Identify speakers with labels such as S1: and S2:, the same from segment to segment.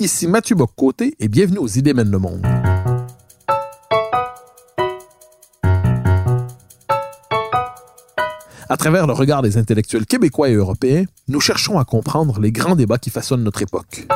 S1: Ici Mathieu Boccoté et bienvenue aux Idées mènent le monde. À travers le regard des intellectuels québécois et européens, nous cherchons à comprendre les grands débats qui façonnent notre époque.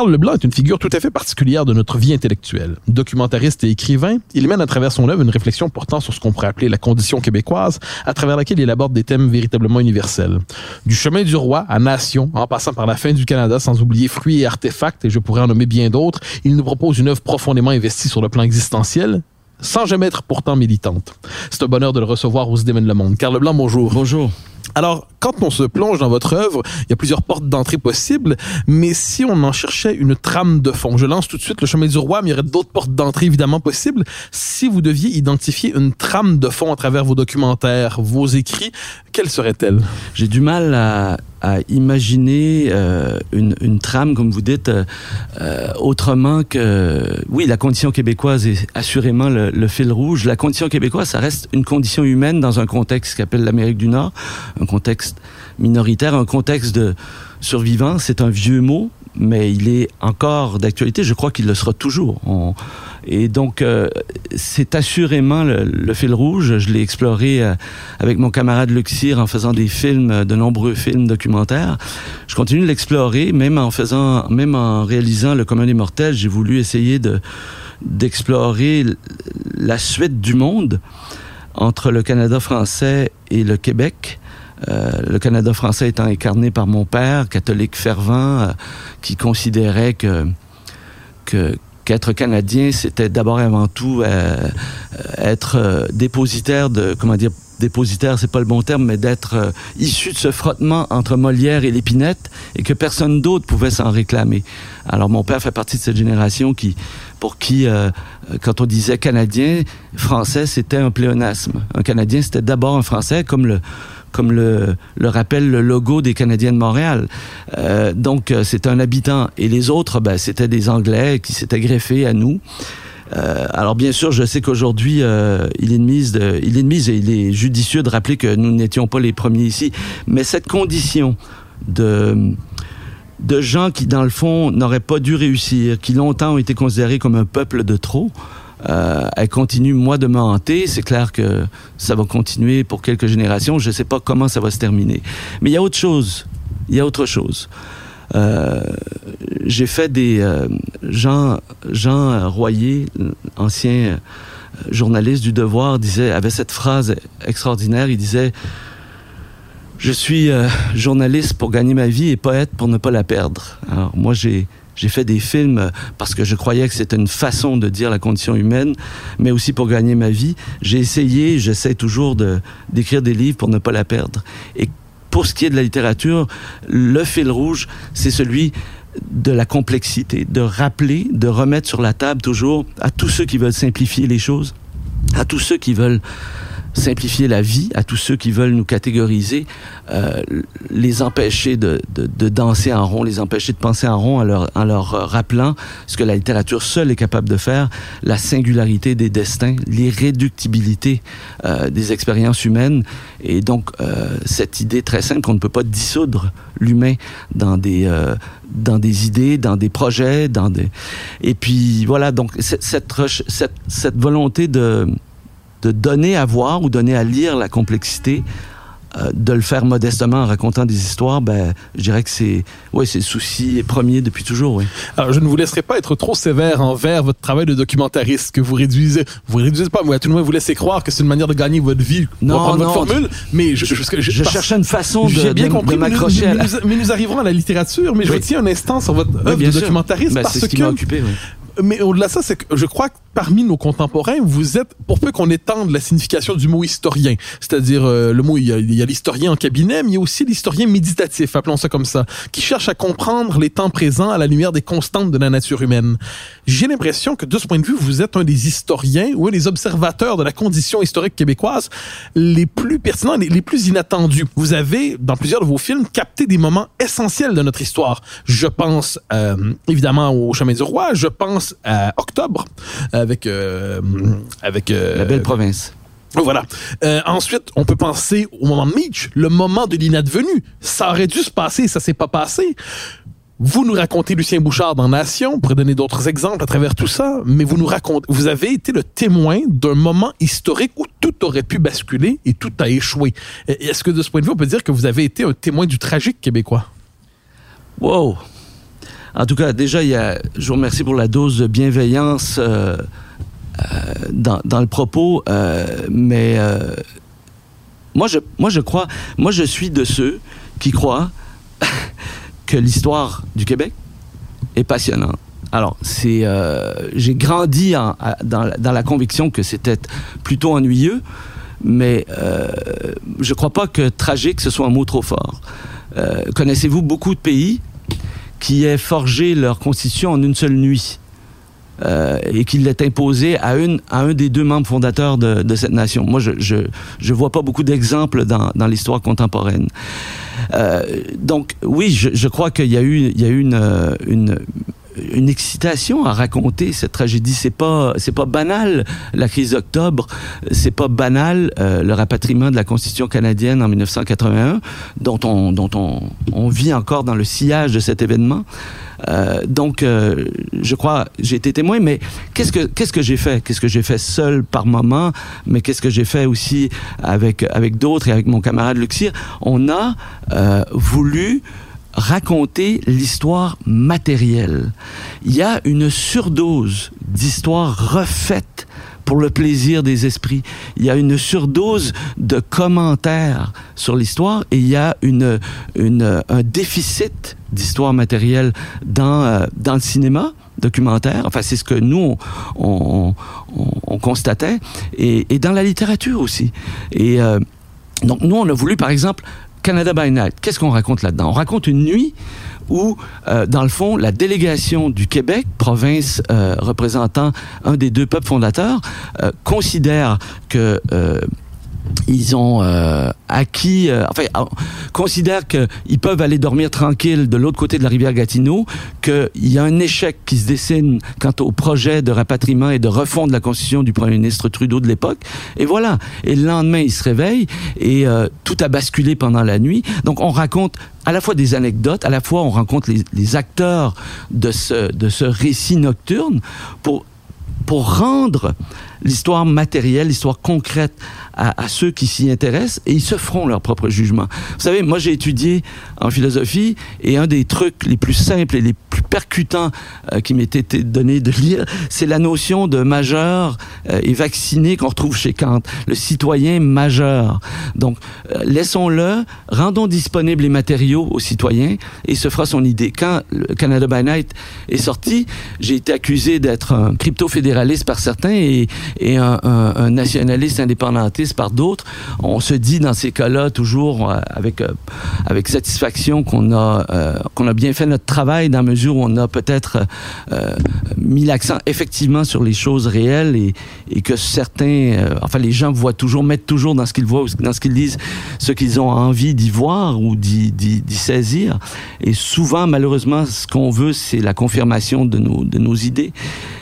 S1: Carl Leblanc est une figure tout à fait particulière de notre vie intellectuelle. Documentariste et écrivain, il mène à travers son œuvre une réflexion portant sur ce qu'on pourrait appeler la condition québécoise, à travers laquelle il aborde des thèmes véritablement universels. Du chemin du roi à nation, en passant par la fin du Canada, sans oublier fruits et artefacts, et je pourrais en nommer bien d'autres, il nous propose une œuvre profondément investie sur le plan existentiel, sans jamais être pourtant militante. C'est un bonheur de le recevoir aux Idées le monde. Carl Leblanc, bonjour.
S2: Bonjour.
S1: Alors, quand on se plonge dans votre œuvre, il y a plusieurs portes d'entrée possibles, mais si on en cherchait une trame de fond, je lance tout de suite le chemin du roi, mais il y aurait d'autres portes d'entrée évidemment possibles. Si vous deviez identifier une trame de fond à travers vos documentaires, vos écrits, quelle serait-elle?
S2: J'ai du mal à, imaginer euh, une, une, trame, comme vous dites, euh, euh, autrement que... Oui, la condition québécoise est assurément le, le, fil rouge. La condition québécoise, ça reste une condition humaine dans un contexte qu'appelle l'Amérique du Nord, un contexte minoritaire, un contexte de survivants. C'est un vieux mot, mais il est encore d'actualité. Je crois qu'il le sera toujours. Et donc, euh, c'est assurément le, fil rouge. Je l'ai exploré euh, avec mon camarade Luxir en faisant des films, de nombreux films documentaires. Je continue de l'explorer, même en faisant, même en réalisant Le commun des mortels. J'ai voulu essayer de d'explorer la suite du monde entre le Canada français et le Québec. Euh, le Canada français étant incarné par mon père, catholique fervent, euh, qui considérait que qu'être canadien, c'était d'abord et avant tout euh, être euh, dépositaire de comment dire dépositaire, c'est pas le bon terme, mais d'être issu de ce frottement entre Molière et l'épinette et que personne d'autre pouvait s'en réclamer. Alors mon père fait partie de cette génération qui, pour qui, euh, quand on disait canadien, français, c'était un pléonasme. Un canadien, c'était d'abord un français, comme le comme le, le rappelle le logo des Canadiens de Montréal. Euh, donc, c'est un habitant. Et les autres, ben, c'était des Anglais qui s'étaient greffés à nous. Euh, alors bien sûr, je sais qu'aujourd'hui, euh, il est de mise, il est de mise et il est judicieux de rappeler que nous n'étions pas les premiers ici. Mais cette condition de de gens qui, dans le fond, n'auraient pas dû réussir, qui longtemps ont été considérés comme un peuple de trop, euh, elle continue, moi, de me hanter. C'est clair que ça va continuer pour quelques générations. Je ne sais pas comment ça va se terminer. Mais il y a autre chose. Il y a autre chose. Euh, j'ai fait des euh, Jean Jean Royer, ancien journaliste du Devoir, disait avait cette phrase extraordinaire. Il disait je suis journaliste pour gagner ma vie et poète pour ne pas la perdre. Alors moi j'ai j'ai fait des films parce que je croyais que c'était une façon de dire la condition humaine, mais aussi pour gagner ma vie. J'ai essayé, j'essaie toujours de d'écrire des livres pour ne pas la perdre. Et pour ce qui est de la littérature, le fil rouge, c'est celui de la complexité, de rappeler, de remettre sur la table toujours à tous ceux qui veulent simplifier les choses, à tous ceux qui veulent simplifier la vie à tous ceux qui veulent nous catégoriser, euh, les empêcher de, de, de, danser en rond, les empêcher de penser en rond en leur, en leur rappelant ce que la littérature seule est capable de faire, la singularité des destins, l'irréductibilité euh, des expériences humaines, et donc euh, cette idée très simple qu'on ne peut pas dissoudre l'humain dans des euh, dans des idées, dans des projets, dans des et puis voilà donc cette, cette, cette volonté de de donner à voir ou donner à lire la complexité, euh, de le faire modestement en racontant des histoires, ben, je dirais que c'est, ouais, c'est le souci premier depuis toujours, oui.
S1: Alors, je ne vous laisserai pas être trop sévère envers votre travail de documentariste que vous réduisez, vous réduisez pas, moi, tout le monde vous laissez croire que c'est une manière de gagner votre vie.
S2: Non, non,
S1: votre formule, mais je, je,
S2: je, je cherchais une façon de,
S1: bien
S2: de,
S1: compris,
S2: de m'accrocher
S1: mais,
S2: à
S1: nous, mais nous arriverons à la littérature, mais
S2: Oui.
S1: je retiens un instant sur votre œuvre de
S2: sûr.
S1: documentariste
S2: Ben,
S1: parce
S2: ce qui
S1: que
S2: occupé, oui.
S1: mais au-delà de ça, c'est que je crois que parmi nos contemporains, vous êtes, pour peu qu'on étende la signification du mot historien, c'est-à-dire euh, le mot, il y a l'historien en cabinet, mais il y a aussi l'historien méditatif, appelons ça comme ça, qui cherche à comprendre les temps présents à la lumière des constantes de la nature humaine. J'ai l'impression que de ce point de vue, vous êtes un des historiens ou un des observateurs de la condition historique québécoise les plus pertinents et les plus inattendus. Vous avez, dans plusieurs de vos films, capté des moments essentiels de notre histoire. Je pense euh, évidemment au Chemin du Roi, je pense à Octobre, avec euh, avec
S2: euh, la belle province.
S1: Voilà. Euh, ensuite, on peut penser au moment de Mitch, le moment de l'inadvenu. Ça aurait dû se passer, ça s'est pas passé. Vous nous racontez Lucien Bouchard dans Nation, pour donner d'autres exemples à travers tout ça, mais vous nous racontez, vous avez été le témoin d'un moment historique où tout aurait pu basculer et tout a échoué. Est-ce que de ce point de vue, on peut dire que vous avez été un témoin du tragique québécois?
S2: Wow! En tout cas, déjà, je vous remercie pour la dose de bienveillance euh, euh, dans, le propos, euh, mais moi, je, moi, je crois, moi, je suis de ceux qui croient que l'histoire du Québec est passionnante. Alors, c'est, j'ai grandi dans, la conviction que c'était plutôt ennuyeux, mais je ne crois pas que tragique ce soit un mot trop fort. connaissez-vous beaucoup de pays qui aient forgé leur constitution en une seule nuit. Euh, et qui l'ait imposé à, un des deux membres fondateurs de, cette nation. Moi, je je vois pas beaucoup d'exemples dans, l'histoire contemporaine. Euh, donc, oui, je, crois qu'il y a eu, une, une excitation à raconter cette tragédie. C'est pas c'est pas banal la crise d'octobre, c'est pas banal euh, le rapatriement de la Constitution canadienne en 1981, dont on dont on, on vit encore dans le sillage de cet événement. Euh, donc, euh, je crois, j'ai été témoin, mais qu'est-ce que qu'est-ce que j'ai fait? Qu'est-ce que j'ai fait seul par moment? Mais qu'est-ce que j'ai fait aussi avec avec d'autres et avec mon camarade Luxir? On a voulu raconter l'histoire matérielle. Il y a une surdose d'histoire refaite pour le plaisir des esprits. Il y a une surdose de commentaires sur l'histoire et il y a une, une un déficit d'histoire matérielle dans, euh, dans le cinéma documentaire. Enfin, c'est ce que nous, on constatait. Et, et, dans la littérature aussi. Et euh, donc, nous, on a voulu, par exemple, Canada by Night. Qu'est-ce qu'on raconte là-dedans? On raconte une nuit où, euh, dans le fond, la délégation du Québec, province euh, représentant un des deux peuples fondateurs, euh, considère que euh, ils ont euh, acquis, euh, enfin, euh, considèrent qu'ils peuvent aller dormir tranquille de l'autre côté de la rivière Gatineau, qu'il y a un échec qui se dessine quant au projet de rapatriement et de refond de la constitution du premier ministre Trudeau de l'époque. Et voilà. Et le lendemain, ils se réveillent et tout a basculé pendant la nuit. Donc, on raconte à la fois des anecdotes, à la fois on rencontre les, les acteurs de ce, de ce récit nocturne pour, pour rendre l'histoire matérielle, l'histoire concrète à, à ceux qui s'y intéressent et ils se feront leur propre jugement. Vous savez, moi j'ai étudié en philosophie et un des trucs les plus simples et les plus percutants euh, qui m'était donné de lire, c'est la notion de majeur euh, et vacciné qu'on retrouve chez Kant, le citoyen majeur. Donc euh, laissons-le, rendons disponibles les matériaux aux citoyens et se fera son idée. Quand Canada by Night est sorti, j'ai été accusé d'être un crypto-fédéraliste par certains et, et un, nationaliste indépendantiste par d'autres. On se dit dans ces cas-là toujours euh, avec, euh, avec satisfaction qu'on a, euh, qu'on a bien fait notre travail dans la mesure où on a peut-être mis l'accent effectivement sur les choses réelles et, que certains, enfin les gens voient toujours, mettent toujours dans ce qu'ils voient, dans ce qu'ils disent, ce qu'ils ont envie d'y voir ou d'y saisir. Et souvent, malheureusement, ce qu'on veut, c'est la confirmation de nos, de nos idées.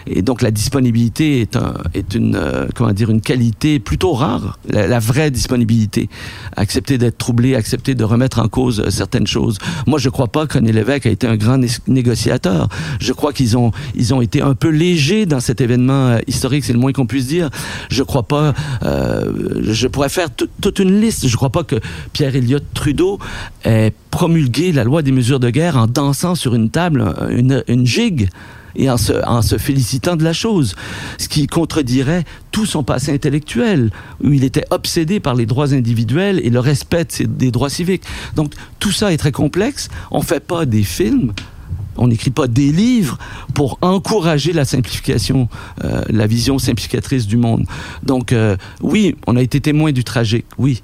S2: Et donc la disponibilité est, est une, euh, comment dire, une qualité plutôt rare, la, vraie disponibilité. Accepter d'être troublé, accepter de remettre en cause euh, certaines choses. Moi, je crois pas que René Lévesque a été un grand né négociateur. Je crois qu'ils ont, ils ont été un peu légers dans cet événement euh, historique, c'est le moins qu'on puisse dire. Je crois pas, je pourrais faire toute une liste. Je crois pas que Pierre Elliott Trudeau ait promulgué la loi des mesures de guerre en dansant sur une table une, une gigue et en se, félicitant de la chose, ce qui contredirait tout son passé intellectuel, où il était obsédé par les droits individuels et le respect des droits civiques. Donc tout ça est très complexe. On fait pas des films on n'écrit pas des livres pour encourager la simplification, euh, la vision simplificatrice du monde. Donc, euh, oui, on a été témoin du tragique, oui.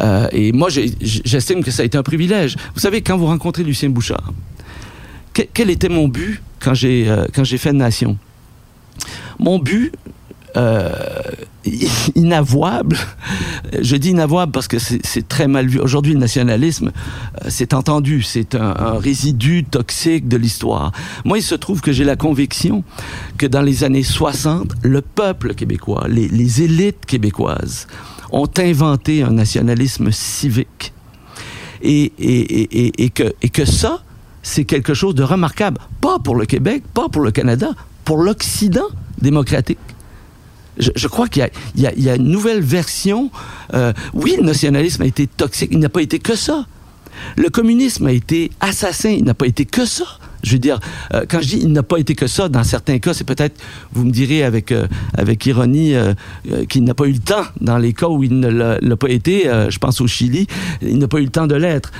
S2: Euh, et moi, j'estime que ça a été un privilège. Vous savez, quand vous rencontrez Lucien Bouchard, quel était mon but quand j'ai quand j'ai fait Nation? Mon but, euh, inavouable. Je dis inavouable parce que c'est très mal vu. Aujourd'hui, le nationalisme, euh, c'est entendu, c'est un, résidu toxique de l'histoire. Moi, il se trouve que j'ai la conviction que dans les années 60, le peuple québécois, les, les élites québécoises, ont inventé un nationalisme civique. Et, et, et, et, que, et que ça, c'est quelque chose de remarquable. Pas pour le Québec, pas pour le Canada, pour l'Occident démocratique je, crois qu'il y, a une nouvelle version. Euh, oui, le nationalisme a été toxique, il n'a pas été que ça. Le communisme a été assassin, il n'a pas été que ça. Je veux dire, euh, quand je dis il n'a pas été que ça, dans certains cas, c'est peut-être, vous me direz avec, euh, avec ironie, qu'il n'a pas eu le temps. Dans les cas où il ne l'a pas été, je pense au Chili, il n'a pas eu le temps de l'être.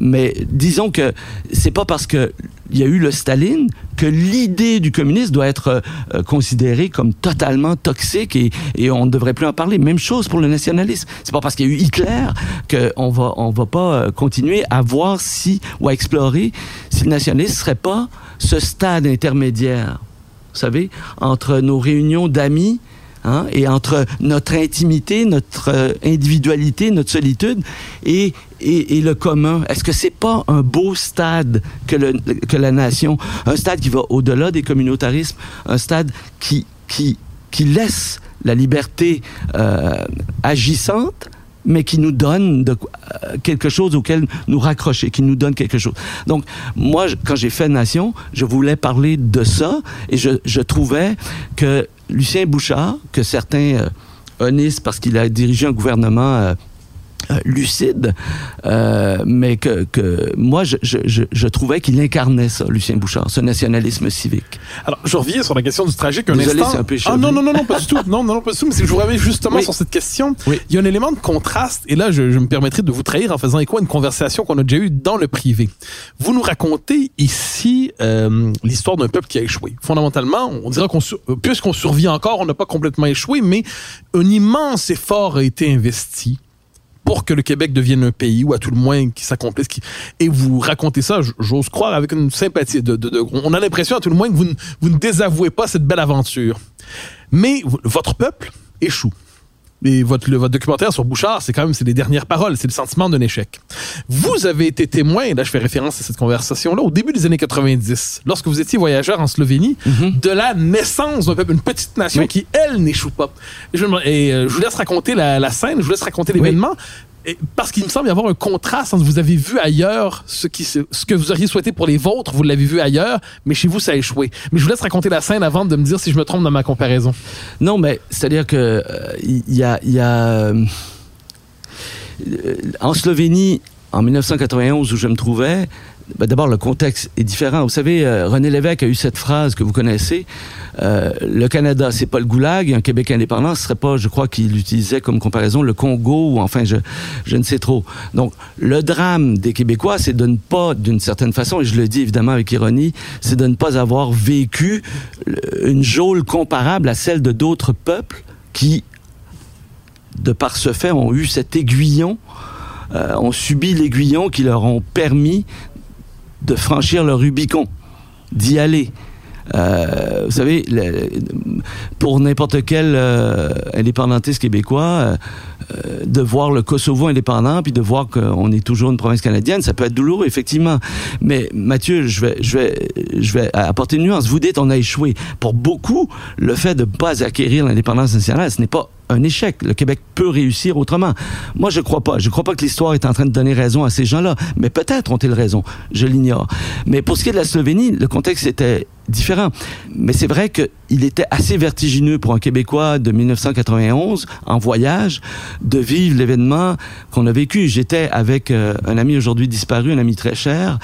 S2: mais disons que c'est pas parce que il y a eu le Staline, que l'idée du communisme doit être euh, considérée comme totalement toxique et, et on ne devrait plus en parler. Même chose pour le nationalisme. C'est pas parce qu'il y a eu Hitler qu'on va on va pas euh, continuer à voir si ou à explorer si le nationalisme serait pas ce stade intermédiaire, vous savez, entre nos réunions d'amis Hein, et entre notre intimité, notre euh, individualité, notre solitude et, le commun. Est-ce que c'est pas un beau stade que, la nation, un stade qui va au-delà des communautarismes, un stade qui, laisse la liberté euh, agissante, mais qui nous donne euh, quelque chose auquel nous raccrocher, qui nous donne quelque chose. Donc, moi, quand j'ai fait Nation, je voulais parler de ça et je trouvais que Lucien Bouchard, que certains euh, parce qu'il a dirigé un gouvernement euh, lucide, euh, mais que, que moi, je, je, je trouvais qu'il incarnait ça, Lucien Bouchard, ce nationalisme civique.
S1: Alors, je reviens sur la question du tragique un
S2: Désolé,
S1: instant.
S2: Un peu
S1: ah non, non, non, non, pas du tout. Non, non, non, pas du tout. Mais je vous reviens justement oui. sur cette question. Oui. Il y a un élément de contraste, et là, je, je me permettrai de vous trahir en faisant écho à une conversation qu'on a déjà eue dans le privé. Vous nous racontez ici euh, l'histoire d'un peuple qui a échoué. Fondamentalement, on dira qu'on, puisqu'on survit encore, on n'a pas complètement échoué, mais un immense effort a été investi pour que le Québec devienne un pays, ou à tout le moins qui s'accomplisse. Qui... Et vous racontez ça, j'ose croire, avec une sympathie. De, de, de... on a l'impression à tout le moins que vous ne, vous ne désavouez pas cette belle aventure. Mais votre peuple échoue. Et votre, le, votre documentaire sur Bouchard, c'est quand même c'est les dernières paroles, c'est le sentiment d'un échec. Vous avez été témoin, et là je fais référence à cette conversation-là, au début des années 90, lorsque vous étiez voyageur en Slovénie, mm -hmm. de la naissance d'un peuple, une petite nation oui. qui, elle, n'échoue pas. Et je, et, euh, je vous laisse raconter la, la, scène, je vous laisse raconter l'événement. Oui. Parce qu'il me semble y avoir un contraste entre vous avez vu ailleurs ce, que vous auriez souhaité pour les vôtres, vous l'avez vu ailleurs, mais chez vous, ça a échoué. Mais je vous laisse raconter la scène avant de me dire si je me trompe dans ma comparaison.
S2: Non, mais c'est-à-dire que il euh, y a, y a euh, en Slovénie, en 1991, où je me trouvais, ben D'abord, le contexte est différent. Vous savez, euh, René Lévesque a eu cette phrase que vous connaissez. Euh, le Canada, c'est pas le goulag. Un Québec indépendant, ce serait pas, je crois qu'il utilisait comme comparaison le Congo ou enfin, je, je ne sais trop. Donc, le drame des Québécois, c'est de ne pas, d'une certaine façon, et je le dis évidemment avec ironie, c'est de ne pas avoir vécu une geôle comparable à celle de d'autres peuples qui, de par ce fait, ont eu cet aiguillon euh, ont subi l'aiguillon qui leur ont permis de franchir le Rubicon, d'y aller. Euh, vous savez, pour n'importe quel euh, indépendantiste québécois, euh, de voir le Kosovo indépendant puis de voir qu'on est toujours une province canadienne, ça peut être douloureux effectivement. Mais Mathieu, je vais, je vais, je vais apporter une nuance. Vous dites on a échoué. Pour beaucoup, le fait de ne pas acquérir l'indépendance nationale, ce n'est pas un échec. Le Québec peut réussir autrement. Moi, je crois pas. Je crois pas que l'histoire est en train de donner raison à ces gens-là. Mais peut-être ont-ils raison. Je l'ignore. Mais pour ce qui est de la Slovénie, le contexte était différent. Mais c'est vrai qu'il était assez vertigineux pour un Québécois de 1991 en voyage de vivre l'événement qu'on a vécu. J'étais avec euh, un ami aujourd'hui disparu, un ami très cher.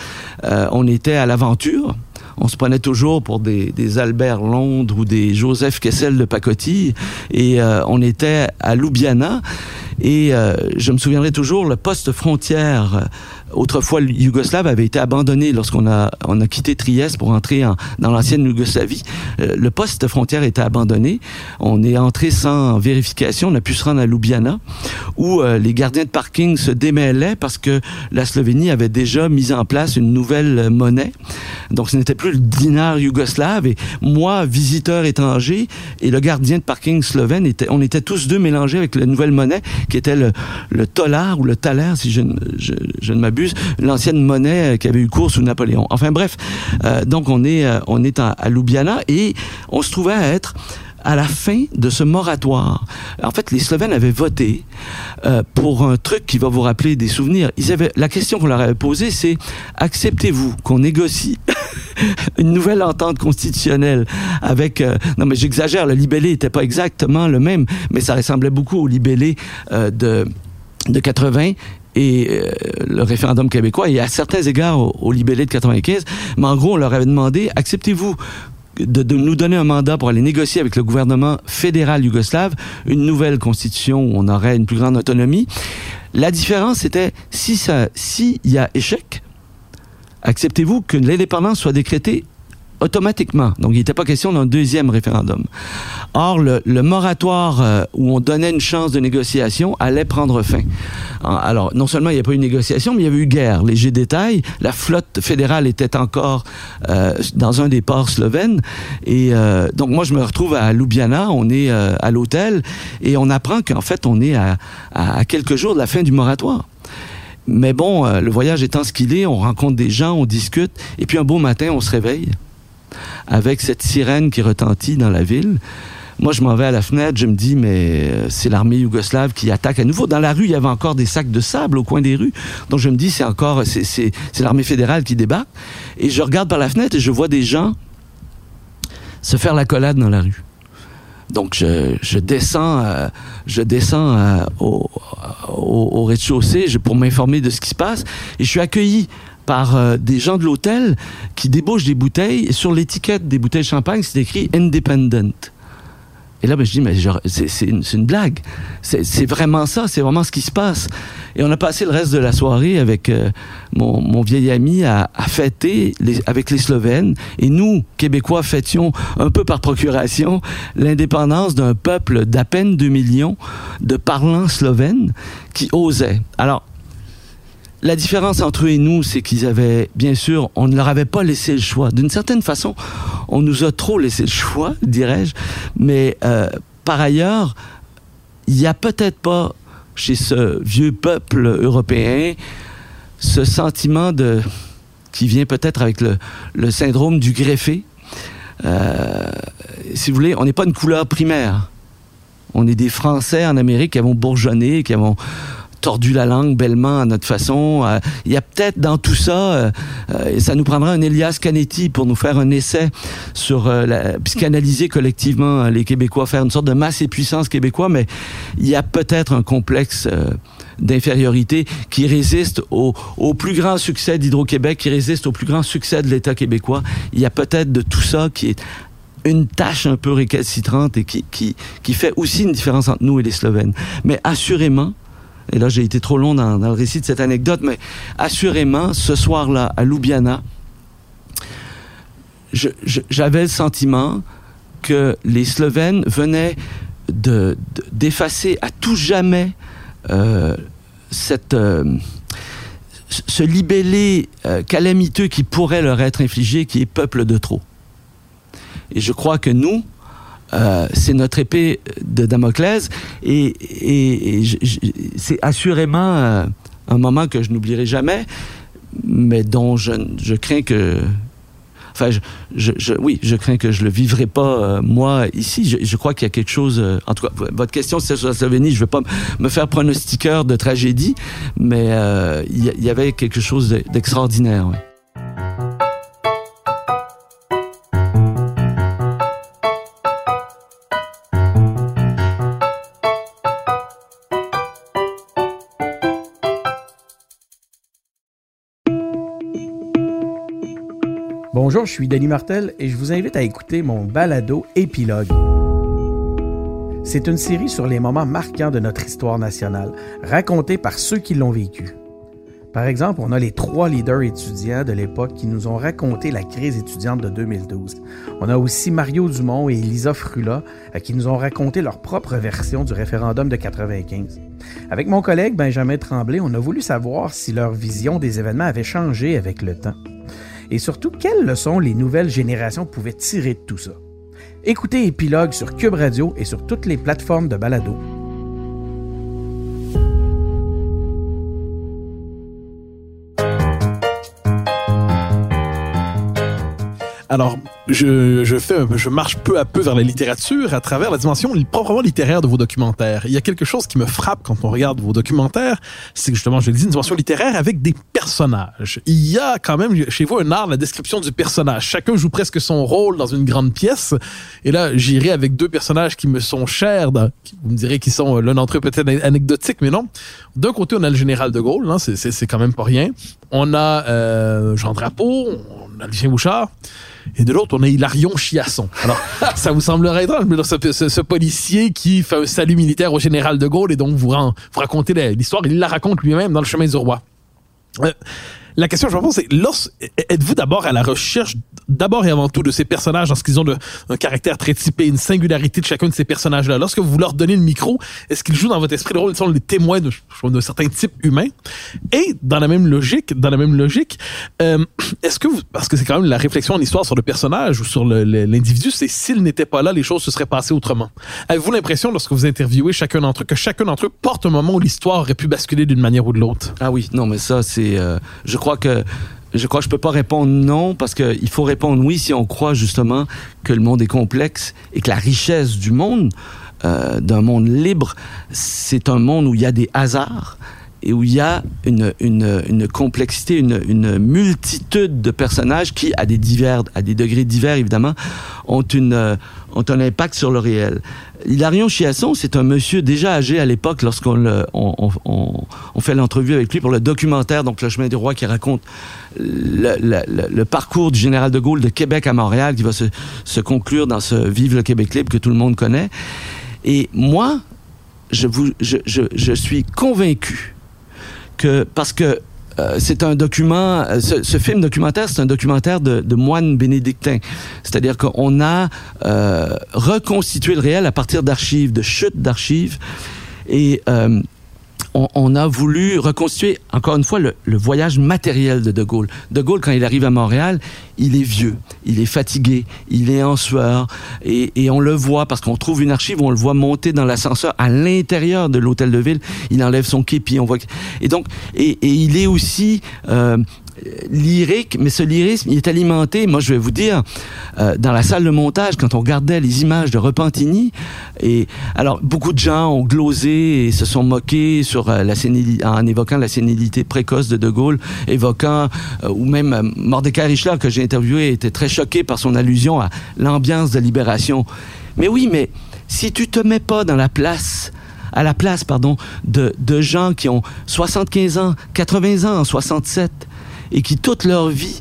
S2: Euh, on était à l'aventure on se prenait toujours pour des, des, Albert Londres ou des Joseph Kessel de pacotille et euh, on était à Ljubljana Et euh, je me souviendrai toujours, le poste frontière, autrefois yougoslave, avait été abandonné lorsqu'on a, on a quitté Trieste pour entrer en, dans l'ancienne Yougoslavie. Euh, le poste frontière était abandonné. On est entré sans vérification. On a pu se rendre à Ljubljana, où les gardiens de parking se démêlaient parce que la Slovénie avait déjà mis en place une nouvelle monnaie. Donc, ce n'était plus le dinar yougoslave. Et moi, visiteur étranger, et le gardien de parking slovène, on était tous deux mélangés avec la nouvelle monnaie qui était le, le tolar ou le thaler, si je ne m'abuse, l'ancienne monnaie qui avait eu cours sous Napoléon. Enfin bref, euh, donc on est, euh, on est à, Ljubljana et on se trouvait à être à la fin de ce moratoire. En fait, les Slovènes avaient voté euh, pour un truc qui va vous rappeler des souvenirs. Ils avaient la question qu'on leur avait posée, c'est acceptez-vous qu'on négocie une nouvelle entente constitutionnelle avec non mais j'exagère, le libellé n'était pas exactement le même, mais ça ressemblait beaucoup au libellé de de 80 et euh, le référendum québécois et à certains égards au, libellé de 95. Mais en gros, on leur avait demandé acceptez-vous de, nous donner un mandat pour aller négocier avec le gouvernement fédéral yougoslave une nouvelle constitution où on aurait une plus grande autonomie. La différence c'était si ça, s'il y a échec, acceptez-vous que l'indépendance soit décrétée automatiquement. Donc, il n'était pas question d'un deuxième référendum. Or, le, le moratoire euh, où on donnait une chance de négociation allait prendre fin. Alors, non seulement il n'y a pas eu de négociation, mais il y avait eu guerre. Léger détail, la flotte fédérale était encore euh, dans un des ports slovènes. Et euh, donc, moi, je me retrouve à Ljubljana, on est euh, à l'hôtel, et on apprend qu'en fait, on est à, à, quelques jours de la fin du moratoire. Mais bon, euh, le voyage étant ce qu'il est, on rencontre des gens, on discute, et puis un beau matin, on se réveille avec cette sirène qui retentit dans la ville. Moi, je m'en vais à la fenêtre, je me dis, mais c'est l'armée yougoslave qui attaque à nouveau. Dans la rue, il y avait encore des sacs de sable au coin des rues. Donc, je me dis, c'est encore, c'est l'armée fédérale qui débarque. Et je regarde par la fenêtre et je vois des gens se faire la collade dans la rue. Donc, je, je descends, euh, je descends euh, au rez-de-chaussée pour m'informer de ce qui se passe. Et je suis accueilli par euh, des gens de l'hôtel qui débauchent des bouteilles. Et sur l'étiquette des bouteilles de champagne, c'est écrit Independent. Et là, ben, je dis, mais c'est une, blague. C'est vraiment ça, c'est vraiment ce qui se passe. Et on a passé le reste de la soirée avec euh, mon, vieil ami à, fêter avec les Slovènes. Et nous, Québécois, fêtions un peu par procuration l'indépendance d'un peuple d'à peine 2 millions de parlants slovènes qui osaient. Alors, la différence entre eux et nous, c'est qu'ils avaient, bien sûr, on ne leur avait pas laissé le choix. D'une certaine façon, on nous a trop laissé le choix, dirais-je. Mais euh, par ailleurs, il n'y a peut-être pas chez ce vieux peuple européen ce sentiment de qui vient peut-être avec le, syndrome du greffé. Euh, si vous voulez, on n'est pas une couleur primaire. On est des Français en Amérique qui avons bourgeonné, qui avons tordu la langue bellement à notre façon. Euh, il y a peut-être dans tout ça, euh, euh, ça nous prendra un Elias Canetti pour nous faire un essai sur la, psychanalyser collectivement les Québécois, faire une sorte de masse et puissance québécois, mais il y a peut-être un complexe d'infériorité qui résiste au, plus grand succès d'Hydro-Québec, qui résiste au plus grand succès de l'État québécois. Il y a peut-être de tout ça qui est une tâche un peu récalcitrante et qui, qui, qui fait aussi une différence entre nous et les Slovènes. Mais assurément, et là j'ai été trop long dans, le récit de cette anecdote, mais assurément, ce soir-là, à Ljubljana, j'avais le sentiment que les Slovènes venaient d'effacer de, de, à tout jamais euh, cette, euh, ce libellé euh, calamiteux qui pourrait leur être infligé, qui est peuple de trop. Et je crois que nous, euh, c'est notre épée de Damoclès et, et, c'est assurément euh, un moment que je n'oublierai jamais, mais dont je, je crains que Enfin, je, je, je, oui, je crains que je le vivrai pas euh, moi ici. Je, crois qu'il y a quelque chose. Euh, en tout cas, votre question c'est sur la Slovénie. Je ne vais pas me faire pronostiqueur de tragédie, mais euh, il y, avait quelque chose d'extraordinaire.
S3: Bonjour, je suis Denis Martel et je vous invite à écouter mon balado épilogue. C'est une série sur les moments marquants de notre histoire nationale, racontée par ceux qui l'ont vécu. Par exemple, on a les trois leaders étudiants de l'époque qui nous ont raconté la crise étudiante de 2012. On a aussi Mario Dumont et Elisa Frula euh, qui nous ont raconté leur propre version du référendum de 95. Avec mon collègue Benjamin Tremblay, on a voulu savoir si leur vision des événements avait changé avec le temps. Et surtout, quelles leçons les nouvelles générations pouvaient tirer de tout ça? Écoutez Épilogue sur Cube Radio et sur toutes les plateformes de balado.
S1: Alors, je, je, fais, je marche peu à peu vers la littérature à travers la dimension proprement littéraire de vos documentaires. Il y a quelque chose qui me frappe quand on regarde vos documentaires, c'est que justement, je le dis, une dimension littéraire avec des personnages. Il y a quand même chez vous un art la description du personnage. Chacun joue presque son rôle dans une grande pièce. Et là, j'irai avec deux personnages qui me sont chers. Vous me direz qu'ils sont l'un d'entre eux peut-être anecdotiques, mais non. D'un côté, on a le général de Gaulle, hein, c'est quand même pas rien. On a euh, Jean Drapeau, on a Lucien Bouchard. Et de l'autre, on a Hilarion Chiasson. Alors, ça vous semblerait étrange, mais ce, ce, ce, policier qui fait un salut militaire au général de Gaulle et donc vous, vous racontez l'histoire, il la raconte lui-même dans le chemin du roi. Euh, la question que je me pose, c'est êtes-vous d'abord à la recherche, d'abord et avant tout, de ces personnages dans ce qu'ils ont de, un caractère très typé, une singularité de chacun de ces personnages-là? Lorsque vous leur donnez le micro, est-ce qu'ils jouent dans votre esprit le rôle, ils sont les témoins de, de certains types humains? Et dans la même logique, dans la même logique, euh, est-ce que vous, parce que c'est quand même la réflexion en histoire sur le personnage ou sur l'individu, c'est s'il n'était pas là, les choses se seraient passées autrement. Avez-vous l'impression, lorsque vous interviewez chacun d'entre eux, que chacun d'entre eux porte un moment où l'histoire aurait pu basculer d'une manière ou de l'autre?
S2: Ah oui, non, mais ça, c'est, euh, je crois que je crois que je peux pas répondre non parce qu'il faut répondre oui si on croit justement que le monde est complexe et que la richesse du monde, euh, d'un monde libre, c'est un monde où il y a des hasards et où il y a une, une, une complexité, une, une, multitude de personnages qui, à des divers, à des degrés divers évidemment, ont une ont un impact sur le réel. Hilarion Chiasson, c'est un monsieur déjà âgé à l'époque lorsqu'on on, fait l'entrevue avec lui pour le documentaire, donc Le chemin du roi, qui raconte le, le, le, parcours du général de Gaulle de Québec à Montréal, qui va se, se conclure dans ce Vive le Québec libre que tout le monde connaît. Et moi, je, vous, je, je, je suis convaincu que, parce que euh, c'est un document, euh, ce, film documentaire, c'est un documentaire de, moines bénédictins. C'est-à-dire qu'on a euh, reconstitué le réel à partir d'archives, de chutes d'archives. Et on, on, a voulu reconstituer, encore une fois, le, le, voyage matériel de De Gaulle. De Gaulle, quand il arrive à Montréal, il est vieux, il est fatigué, il est en sueur, et, et on le voit parce qu'on trouve une archive où on le voit monter dans l'ascenseur à l'intérieur de l'hôtel de ville. Il enlève son képi, on voit. Et donc, et, et il est aussi euh, lyrique, mais ce lyrisme, il est alimenté, moi je vais vous dire, euh, dans la salle de montage, quand on regardait les images de Repentigny, et alors beaucoup de gens ont glosé et se sont moqués sur euh, la sénilité, en évoquant la sénilité précoce de De Gaulle, évoquant, euh, ou même Mordecai Richler, que j'ai interviewé, était très choqué par son allusion à l'ambiance de libération. Mais oui, mais si tu te mets pas dans la place à la place pardon de, de gens qui ont 75 ans, 80 ans en 67 et qui toute leur vie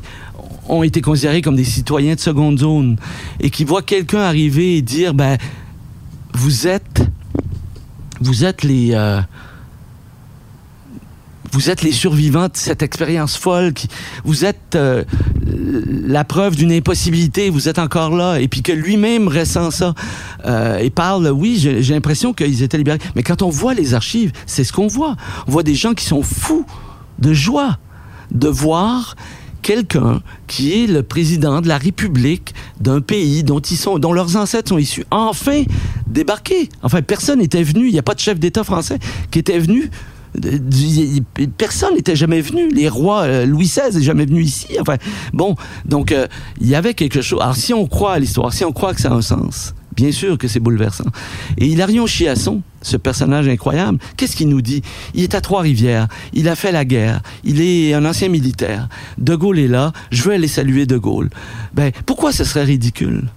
S2: ont été considérés comme des citoyens de seconde zone et qui voient quelqu'un arriver et dire ben vous êtes vous êtes les euh, vous êtes les survivants de cette expérience folle vous êtes euh, la preuve d'une impossibilité vous êtes encore là et puis que lui-même ressent ça euh, et parle oui j'ai l'impression qu'ils étaient libérés. Mais quand on voit les archives c'est ce qu'on voit. On voit des gens qui sont fous de joie de voir quelqu'un qui est le président de la République d'un pays dont ils sont, dont leurs ancêtres sont issus, enfin débarquer. Enfin, personne n'était venu. Il n'y a pas de chef d'État français qui était venu. Personne n'était jamais venu. Les rois, euh, Louis XVI n'est jamais venu ici. Enfin, bon, donc euh, il y avait quelque chose. Alors, si on croit à l'histoire, si on croit que ça a un sens, bien sûr que c'est bouleversant. Et Hilarion Chiasson, ce personnage incroyable, qu'est-ce qu'il nous dit? Il est à Trois-Rivières, il a fait la guerre, il est un ancien militaire. De Gaulle est là, je veux aller saluer De Gaulle. Ben, pourquoi ce serait ridicule?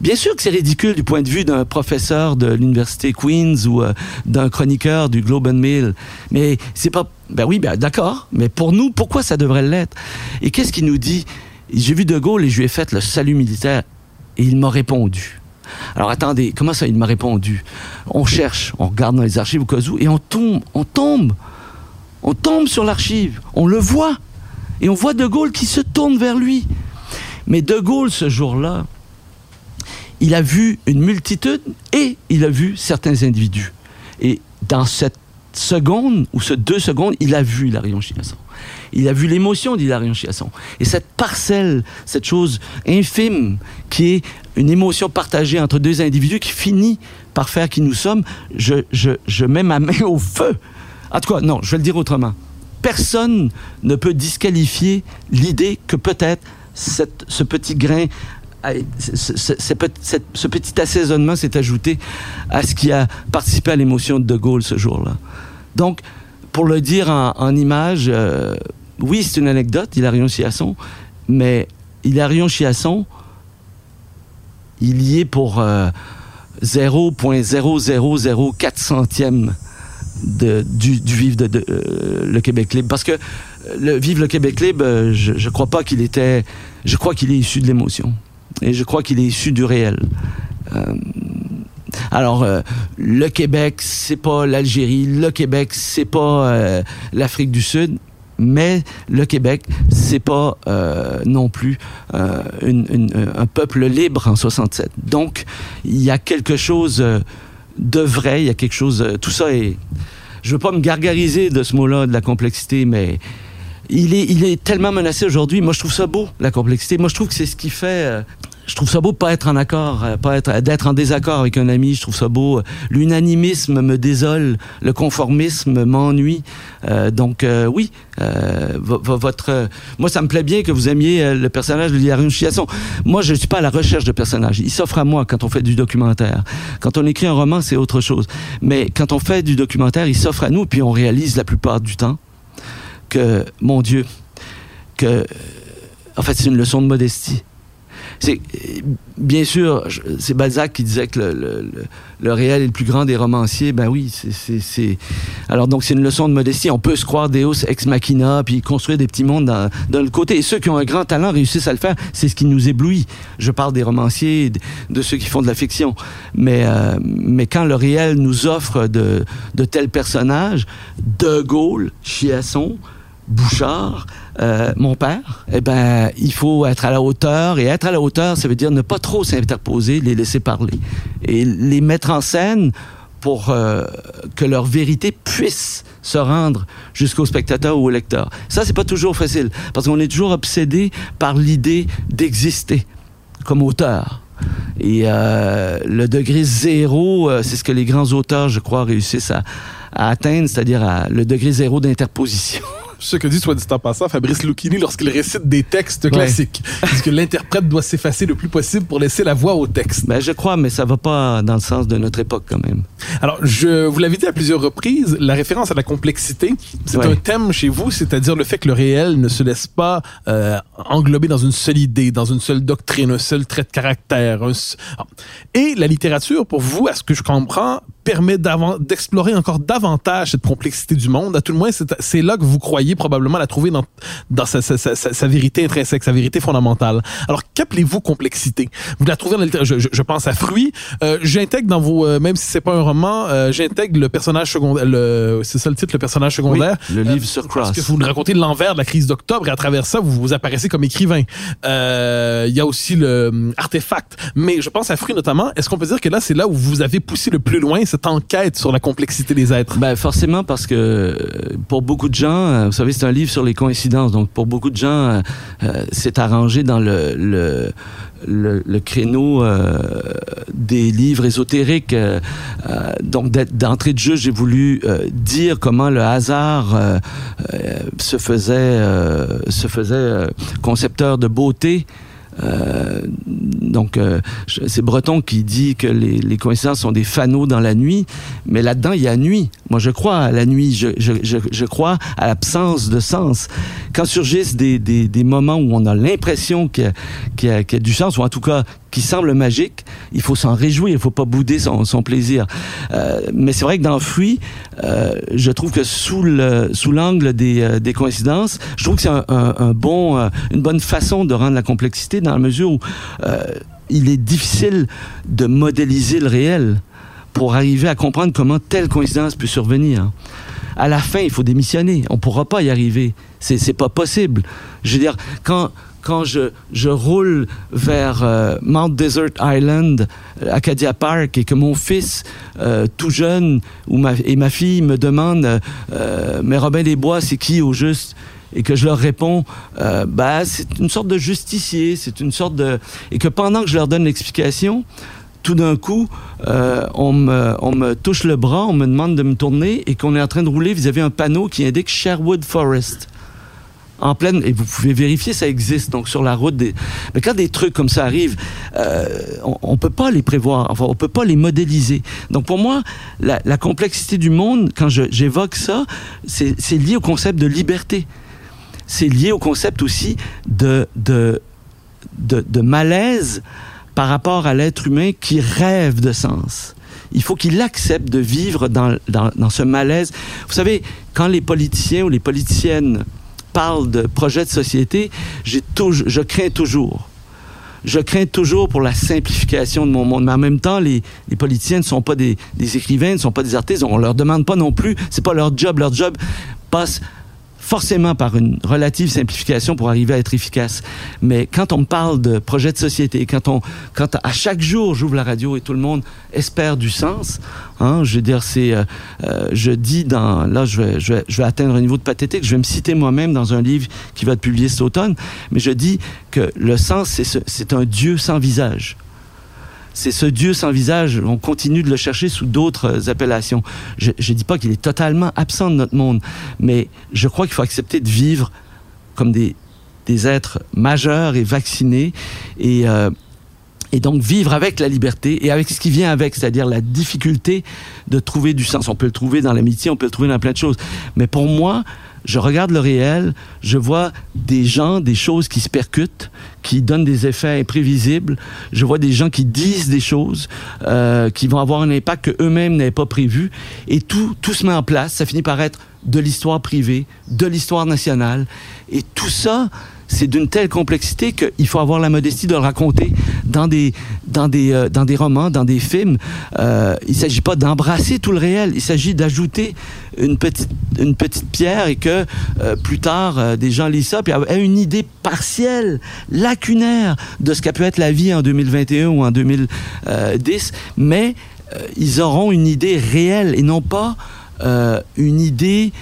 S2: Bien sûr que c'est ridicule du point de vue d'un professeur de l'université Queens ou euh, d'un chroniqueur du Globe and Mail, mais c'est pas. Ben oui, ben d'accord. Mais pour nous, pourquoi ça devrait l'être? Et qu'est-ce qu'il nous dit? J'ai vu De Gaulle et je lui ai fait le salut militaire et il m'a répondu. Alors attendez, comment ça il m'a répondu? On cherche, on regarde dans les archives au cas où, et on tombe, on tombe, on tombe sur l'archive, on le voit, et on voit De Gaulle qui se tourne vers lui. Mais De Gaulle, ce jour-là, il a vu une multitude et il a vu certains individus. Et dans cette seconde, ou ce deux secondes, il a vu Hilarion Chiasson. Il a vu l'émotion d'Hilarion Chiasson. Et cette parcelle, cette chose infime qui est une émotion partagée entre deux individus qui finit par faire qui nous sommes, je, je, je mets ma main au feu. En tout cas, non, je vais le dire autrement. Personne ne peut disqualifier l'idée que peut-être ce petit grain ce, petit assaisonnement s'est ajouté à ce qui a participé à l'émotion de De Gaulle ce jour-là. Donc, pour le dire en, image, euh, oui, c'est une anecdote, Hilarion Chiasson, mais Hilarion Chiasson, il y est pour 0.0004 euh, centièmes de, du, du de, euh, le Québec libre. Parce que le Vive le Québec libre, je ne crois pas qu'il était... Je crois qu'il est issu de l'émotion. Et je crois qu'il est issu du réel. Euh, alors, euh, le Québec, c'est pas l'Algérie, le Québec, c'est pas euh, l'Afrique du Sud, mais le Québec, c'est pas non plus un peuple libre en 67. Donc, il y a quelque chose de vrai, il y a quelque chose. tout ça est. Je veux pas me gargariser de ce mot-là, de la complexité, mais il est, il est tellement menacé aujourd'hui. Moi, je trouve ça beau, la complexité. Moi, je trouve que c'est ce qui fait. Euh, je trouve ça beau pas être en accord, euh, pas être d'être en désaccord avec un ami. Je trouve ça beau. L'unanimisme me désole, le conformisme m'ennuie. Euh, donc oui, votre. Moi, ça me plaît bien que vous aimiez le personnage de Liarion Chiasson. Moi, je ne suis pas à la recherche de personnages. Il s'offre à moi quand on fait du documentaire. Quand on écrit un roman, c'est autre chose. Mais quand on fait du documentaire, il s'offre à nous, puis on réalise la plupart du temps que, mon Dieu, que, en fait, c'est une leçon de modestie. C'est bien sûr, c'est Balzac qui disait que le, le, réel est le plus grand des romanciers. Ben oui, c'est alors donc c'est une leçon de modestie. On peut se croire Deus ex machina puis construire des petits mondes dans, le côté. Et ceux qui ont un grand talent réussissent à le faire. C'est ce qui nous éblouit. Je parle des romanciers, de, ceux qui font de la fiction. Mais euh, mais quand le réel nous offre de de tels personnages, De Gaulle, Chiasson, Bouchard, euh, mon père, eh ben, il faut être à la hauteur. Et être à la hauteur, ça veut dire ne pas trop s'interposer, les laisser parler. Et les mettre en scène pour euh, que leur vérité puisse se rendre jusqu'au spectateur ou au lecteur. Ça, c'est pas toujours facile, parce qu'on est toujours obsédé par l'idée d'exister comme auteur. Et euh, le degré zéro, c'est ce que les grands auteurs, je crois, réussissent à atteindre, c'est-à-dire le degré zéro d'interposition.
S1: ce que dit, soit dit en passant, Fabrice Lucchini lorsqu'il récite des textes classiques. Parce que l'interprète doit s'effacer le plus possible pour laisser la voix au texte.
S2: Ben, je crois, mais ça va pas dans le sens de notre époque quand même.
S1: Alors, je vous l'avez dit à plusieurs reprises, la référence à la complexité, c'est un thème chez vous, c'est-à-dire le fait que le réel ne se laisse pas euh, englober dans une seule idée, dans une seule doctrine, un seul trait de caractère. Et la littérature, pour vous, à ce que je comprends, permet d'explorer encore davantage cette complexité du monde. À tout le moins, c'est là que vous croyez probablement la trouver dans, dans sa, sa, sa, sa, vérité intrinsèque, sa vérité fondamentale. Alors, qu'appelez-vous complexité? Vous la trouvez dans la je, je, je pense à Fruit. Euh, j'intègre dans vos, euh, même si c'est pas un roman, euh, j'intègre le personnage secondaire, c'est ça le titre, le personnage secondaire.
S2: le livre sur Cross.
S1: Parce que vous racontez l'envers de la crise d'octobre et à travers ça, vous, vous apparaissez comme écrivain. Il y a aussi le artefact. Mais je pense à Fruit notamment. Est-ce qu'on peut dire que là, c'est là où vous avez poussé le plus loin cette enquête sur la complexité des êtres?
S2: Ben, forcément, parce que pour beaucoup de gens, vous savez, c'est un livre sur les coïncidences. Donc, pour beaucoup de gens, euh, c'est arrangé dans le, le, le, créneau euh, des livres ésotériques. Euh, donc, d'entrée de jeu, j'ai voulu dire comment le hasard se faisait, se faisait concepteur de beauté euh, donc, euh, c'est Breton qui dit que les, coïncidences sont des fanaux dans la nuit, mais là-dedans, il y a nuit. Moi, je crois à la nuit, je, crois à l'absence de sens. Quand surgissent des, moments où on a l'impression qu'il y, a du sens, ou en tout cas qui semble magique, il faut s'en réjouir, il faut pas bouder son, plaisir. Euh, mais c'est vrai que dans Fruit, je trouve que sous le sous l'angle des, coïncidences, je trouve que c'est une bonne façon de rendre la complexité dans la mesure où il est difficile de modéliser le réel pour arriver à comprendre comment telle coïncidence peut survenir. À la fin, il faut démissionner. On ne pourra pas y arriver. C'est, pas possible. Je veux dire, quand, quand je, je roule vers euh, Mount Desert Island, euh, Acadia Park, et que mon fils, euh, tout jeune, ou et ma fille me demandent Mais Robin des Bois, c'est qui au juste? Et que je leur réponds, bah, c'est une sorte de justicier, c'est une sorte de... Et que pendant que je leur donne l'explication, tout d'un coup, on, me, on, me, touche le bras, on me demande de me tourner et qu'on est en train de rouler vis-à-vis un panneau qui indique Sherwood Forest. En pleine et vous pouvez vérifier ça existe donc sur la route mais quand des trucs comme ça arrivent euh, on, on, peut pas les prévoir enfin on peut pas les modéliser. Donc pour moi la, la complexité du monde quand j'évoque ça c'est lié au concept de liberté c'est lié au concept aussi de de, de, malaise par rapport à l'être humain qui rêve de sens il faut qu'il accepte de vivre dans, dans, ce malaise. Vous savez, quand les politiciens ou les politiciennes parle de projet de société, j'ai je crains toujours. Je crains toujours pour la simplification de mon monde. Mais en même temps, les, les politiciens ne sont pas des, des écrivains, ne sont pas des artistes. On leur demande pas non plus. C'est pas leur job. Leur job passe forcément par une relative simplification pour arriver à être efficace. Mais quand on parle de projet de société, quand on, quand à chaque jour j'ouvre la radio et tout le monde espère du sens, hein, je veux dire, c'est, euh, euh, je dis dans, là, je vais, je vais, je vais atteindre un niveau de pathétique. Je vais me citer moi-même dans un livre qui va être publié cet automne, mais je dis que le sens, c'est, c'est un Dieu sans visage c'est ce Dieu sans visage. On continue de le chercher sous d'autres appellations. Je ne dis pas qu'il est totalement absent de notre monde, mais je crois qu'il faut accepter de vivre comme des, des êtres majeurs et vaccinés et, euh, et donc vivre avec la liberté et avec ce qui vient avec, c'est-à-dire la difficulté de trouver du sens. On peut le trouver dans l'amitié, on peut le trouver dans plein de choses. Mais pour moi, je regarde le réel, je vois des gens, des choses qui se percutent, qui donnent des effets imprévisibles. Je vois des gens qui disent des choses euh, qui vont avoir un impact que eux-mêmes n'avaient pas prévu. Et tout, tout se met en place. Ça finit par être de l'histoire privée, de l'histoire nationale. Et tout ça, c'est d'une telle complexité qu'il faut avoir la modestie de le raconter dans des, dans des, euh, dans des romans, dans des films. Euh, il ne s'agit pas d'embrasser tout le réel, il s'agit d'ajouter une petite, une petite pierre et que euh, plus tard, des gens lisent ça puis aient une idée partielle, lacunaire de ce qu'a pu être la vie en 2021 ou en 2010, mais ils auront une idée réelle et non pas une idée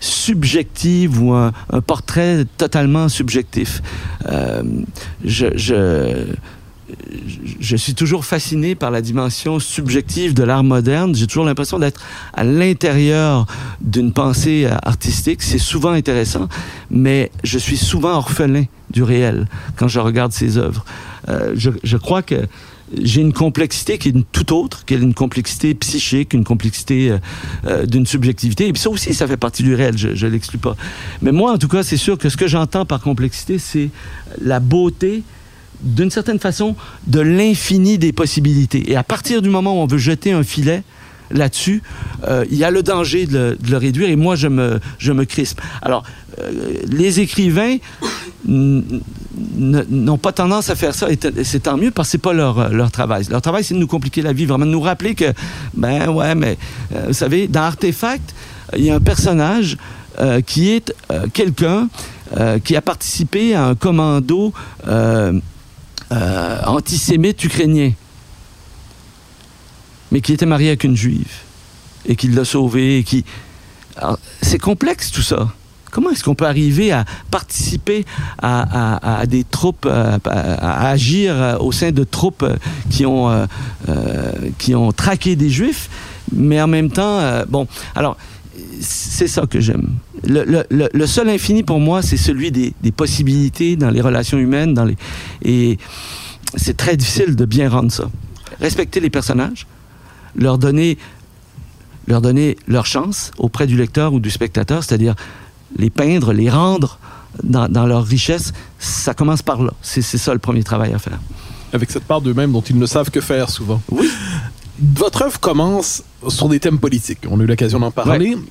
S2: subjective ou un, portrait totalement subjectif. Euh, je, je, je, suis toujours fasciné par la dimension subjective de l'art moderne. J'ai toujours l'impression d'être à l'intérieur d'une pensée artistique. C'est souvent intéressant, mais je suis souvent orphelin du réel quand je regarde ces œuvres. Euh, je, je crois que j'ai une complexité qui est une toute autre, qui est une complexité psychique, une complexité euh, euh, d'une subjectivité. Et puis ça aussi, ça fait partie du réel, je ne l'exclus pas. Mais moi, en tout cas, c'est sûr que ce que j'entends par complexité, c'est la beauté, d'une certaine façon, de l'infini des possibilités. Et à partir du moment où on veut jeter un filet, là-dessus, euh, il y a le danger de le, réduire et moi, je me, je me crispe. Alors, les écrivains n'ont pas tendance à faire ça et c'est tant mieux parce que c'est pas leur, leur travail. Leur travail, c'est de nous compliquer la vie, vraiment de nous rappeler que, ben ouais, mais euh, vous savez, dans Artefact, il y a un personnage euh, qui est euh, quelqu'un qui a participé à un commando antisémite ukrainien mais qui était marié avec une juive et qui l'a sauvé. Qui... C'est complexe tout ça. Comment est-ce qu'on peut arriver à participer à, des troupes, à, à, agir au sein de troupes qui ont, euh, euh, qui ont traqué des juifs, mais en même temps, euh, bon, alors, c'est ça que j'aime. Le, seul infini pour moi, c'est celui des, des, possibilités dans les relations humaines, dans les, et c'est très difficile de bien rendre ça. Respecter les personnages, leur donner, leur donner leur chance auprès du lecteur ou du spectateur, c'est-à-dire les peindre, les rendre dans, dans, leur richesse, ça commence par là. C'est ça le premier travail à faire.
S1: Avec cette part d'eux-mêmes dont ils ne savent que faire souvent.
S2: Oui.
S1: Votre œuvre commence sur des thèmes politiques. On a eu l'occasion d'en parler.
S2: Ouais.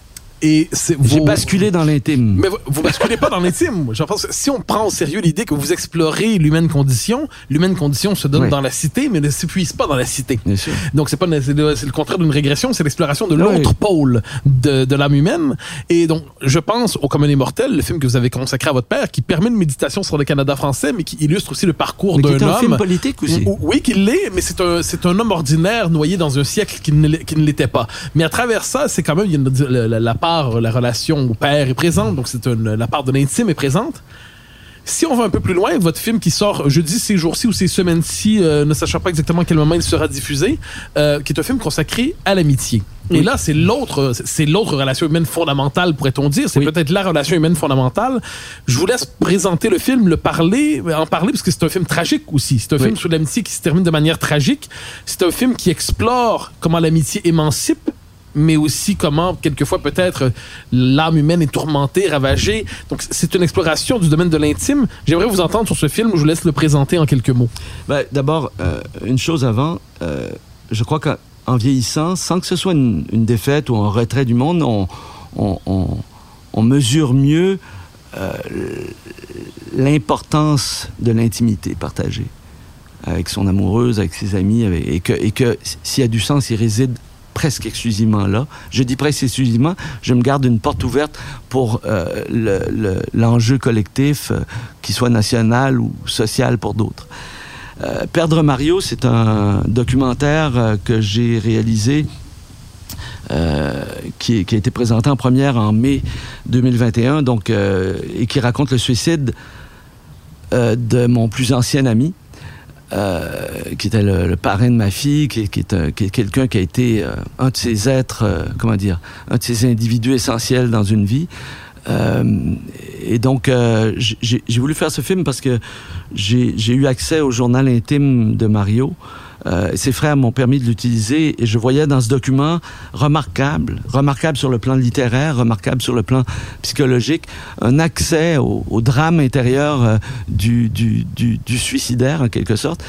S1: Et c'est
S2: J'ai
S1: vos-
S2: basculé dans l'intime.
S1: Mais vous, vous basculez pas dans l'intime. Je pense que si on prend au sérieux l'idée que vous explorez l'humaine condition, l'humaine condition se donne
S2: Oui.
S1: dans la cité, mais ne s'épuise pas dans la cité.
S2: Bien sûr.
S1: Donc c'est pas c'est le, c'est le contraire d'une régression, c'est l'exploration de
S2: Oui.
S1: l'autre pôle de, de l'âme humaine. Et donc je pense au Commun Immortel, le film que vous avez consacré à votre père, qui permet une méditation sur le Canada français, mais qui illustre aussi le parcours d'un
S2: est un
S1: homme.
S2: film politique aussi.
S1: Ou- Oui, qu'il l'est, mais c'est un, c'est un homme ordinaire noyé dans un siècle qui ne, l'est- qui ne l'était pas. Mais à travers ça, c'est quand même, il y a la, la- la part, la relation au père est présente, donc c'est la part de l'intime est présente. Si on va un peu plus loin, votre film qui sort jeudi ces jours-ci ou ces semaines-ci, euh, ne sachant pas exactement à quel moment il sera diffusé, euh, qui est un film consacré à l'amitié. Et là, c'est l'autre, c'est l'autre relation humaine fondamentale, pourrait-on dire. C'est
S2: Oui.
S1: peut-être la relation humaine fondamentale. Je vous laisse présenter le film, le parler, en parler, parce que c'est un film tragique aussi. C'est un
S2: Oui.
S1: film sur l'amitié qui se termine de manière tragique. C'est un film qui explore comment l'amitié émancipe mais aussi comment, quelquefois, peut-être, l'âme humaine est tourmentée, ravagée. Donc, c'est une exploration du domaine de l'intime. J'aimerais vous entendre sur ce film. Je vous laisse le présenter en quelques mots.
S2: Ben, D'abord, euh, une chose avant, euh, je crois qu'en vieillissant, sans que ce soit une, défaite ou un retrait du monde, on, mesure mieux euh, l'importance de l'intimité partagée avec son amoureuse, avec ses amis, et que s'il y a du sens, il réside presque exclusivement là. Je dis presque exclusivement, je me garde une porte ouverte pour euh, le- le- l'enjeu collectif, euh, qu'il soit national ou social pour d'autres. Euh, Perdre Mario, c'est un documentaire euh, que j'ai réalisé qui, qui a été présenté en première en mai 2021, donc, et qui raconte le suicide de mon plus ancien ami, euh, qui était le, le parrain de ma fille, qui, qui est, quelqu'un qui a été euh, un de ces êtres, euh, comment dire, un de ces individus essentiels dans une vie. Euh, et donc, euh, j'ai voulu faire ce film parce que j'ai eu accès au journal intime de Mario. Euh, ses frères m'ont permis de l'utiliser et je voyais dans ce document remarquable, remarquable sur le plan littéraire, remarquable sur le plan psychologique, un accès au, au drame intérieur euh, du, du, du, du suicidaire en quelque sorte.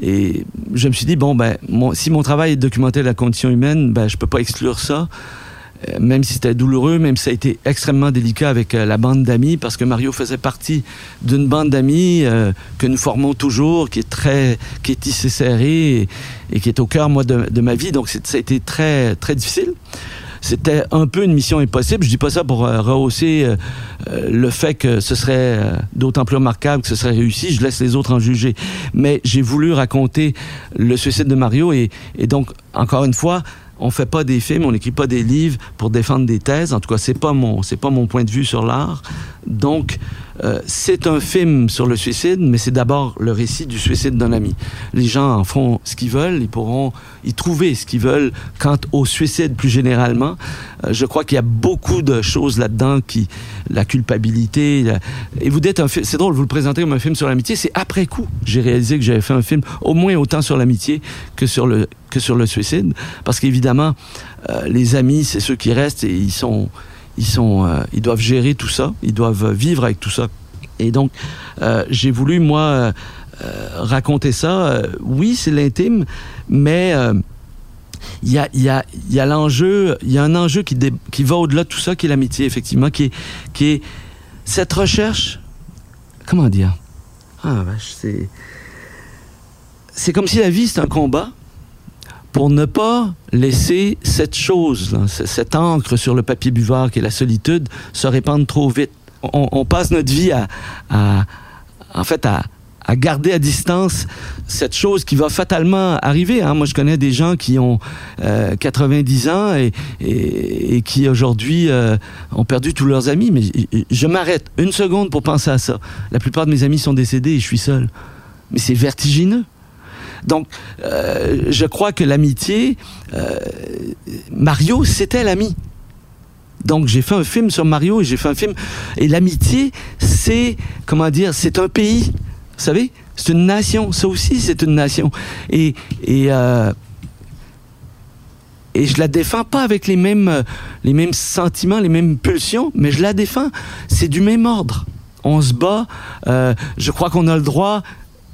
S2: Et je me suis dit, bon, ben, mon- si mon travail est de documenter la condition humaine, ben, je peux pas exclure ça. Euh, même si c'était douloureux, même si ça a été extrêmement délicat avec euh, la bande d'amis, parce que Mario faisait partie d'une bande d'amis euh, que nous formons toujours, qui est très, qui est tissée serrée et, et qui est au cœur, moi, de, ma vie. Donc, ça a été très, très difficile. C'était un peu une mission impossible. Je dis pas ça pour rehausser le fait que ce serait d'autant plus remarquable que ce serait réussi. Je laisse les autres en juger. Mais j'ai voulu raconter le suicide de Mario et donc, encore une fois, on fait pas des films, on n'écrit pas des livres pour défendre des thèses. En tout cas, c'est pas pas mon point de vue sur l'art. Donc, euh, c'est un film sur le suicide, mais c'est d'abord le récit du suicide d'un ami. Les gens en feront ce qu'ils veulent, ils pourront y trouver ce qu'ils veulent. Quant au suicide plus généralement, euh, je crois qu'il y a beaucoup de choses là-dedans qui, la culpabilité. Et vous dites un c'est drôle, vous le présentez comme un film sur l'amitié. C'est après coup, j'ai réalisé que j'avais fait un film au moins autant sur l'amitié que sur le que sur le suicide, parce qu'évidemment, euh, les amis, c'est ceux qui restent et ils sont ils sont, euh, ils doivent gérer tout ça, ils doivent vivre avec tout ça. Et donc, euh, j'ai voulu moi raconter ça. Oui, c'est l'intime, mais il y a, y a, y a l'enjeu, il y a un enjeu qui, qui va au-delà de tout ça, qui est l'amitié, effectivement, qui est, qui est cette recherche. Comment dire? Ah, vache, c'est. C'est comme si la vie, c'est un combat pour ne pas laisser cette chose, cette encre sur le papier buvard qui est la solitude, se répandre trop vite. On, passe notre vie à, en fait, à, garder à distance cette chose qui va fatalement arriver. hein. Moi, je connais des gens qui ont euh, 90 ans et, qui aujourd'hui euh, ont perdu tous leurs amis. Mais je m'arrête une seconde pour penser à ça. La plupart de mes amis sont décédés et je suis seul. Mais c'est vertigineux. Donc, euh, je crois que l'amitié, euh, Mario, c'était l'ami. Donc, j'ai fait un film sur Mario et j'ai fait un film. Et l'amitié, c'est, comment dire, c'est un pays. Vous savez, c'est une nation. Ça aussi, c'est une nation. Et, et, euh, et je la défends pas avec les mêmes, les mêmes sentiments, les mêmes pulsions, mais je la défends. C'est du même ordre. On se bat. je crois qu'on a le droit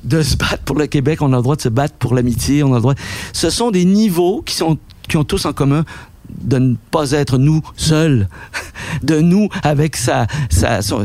S2: de se battre pour le Québec, on a le droit de se battre pour l'amitié, on a le droit. Ce sont des niveaux qui sont qui ont tous en commun de ne pas être nous seuls, de nous avec sa, sa son,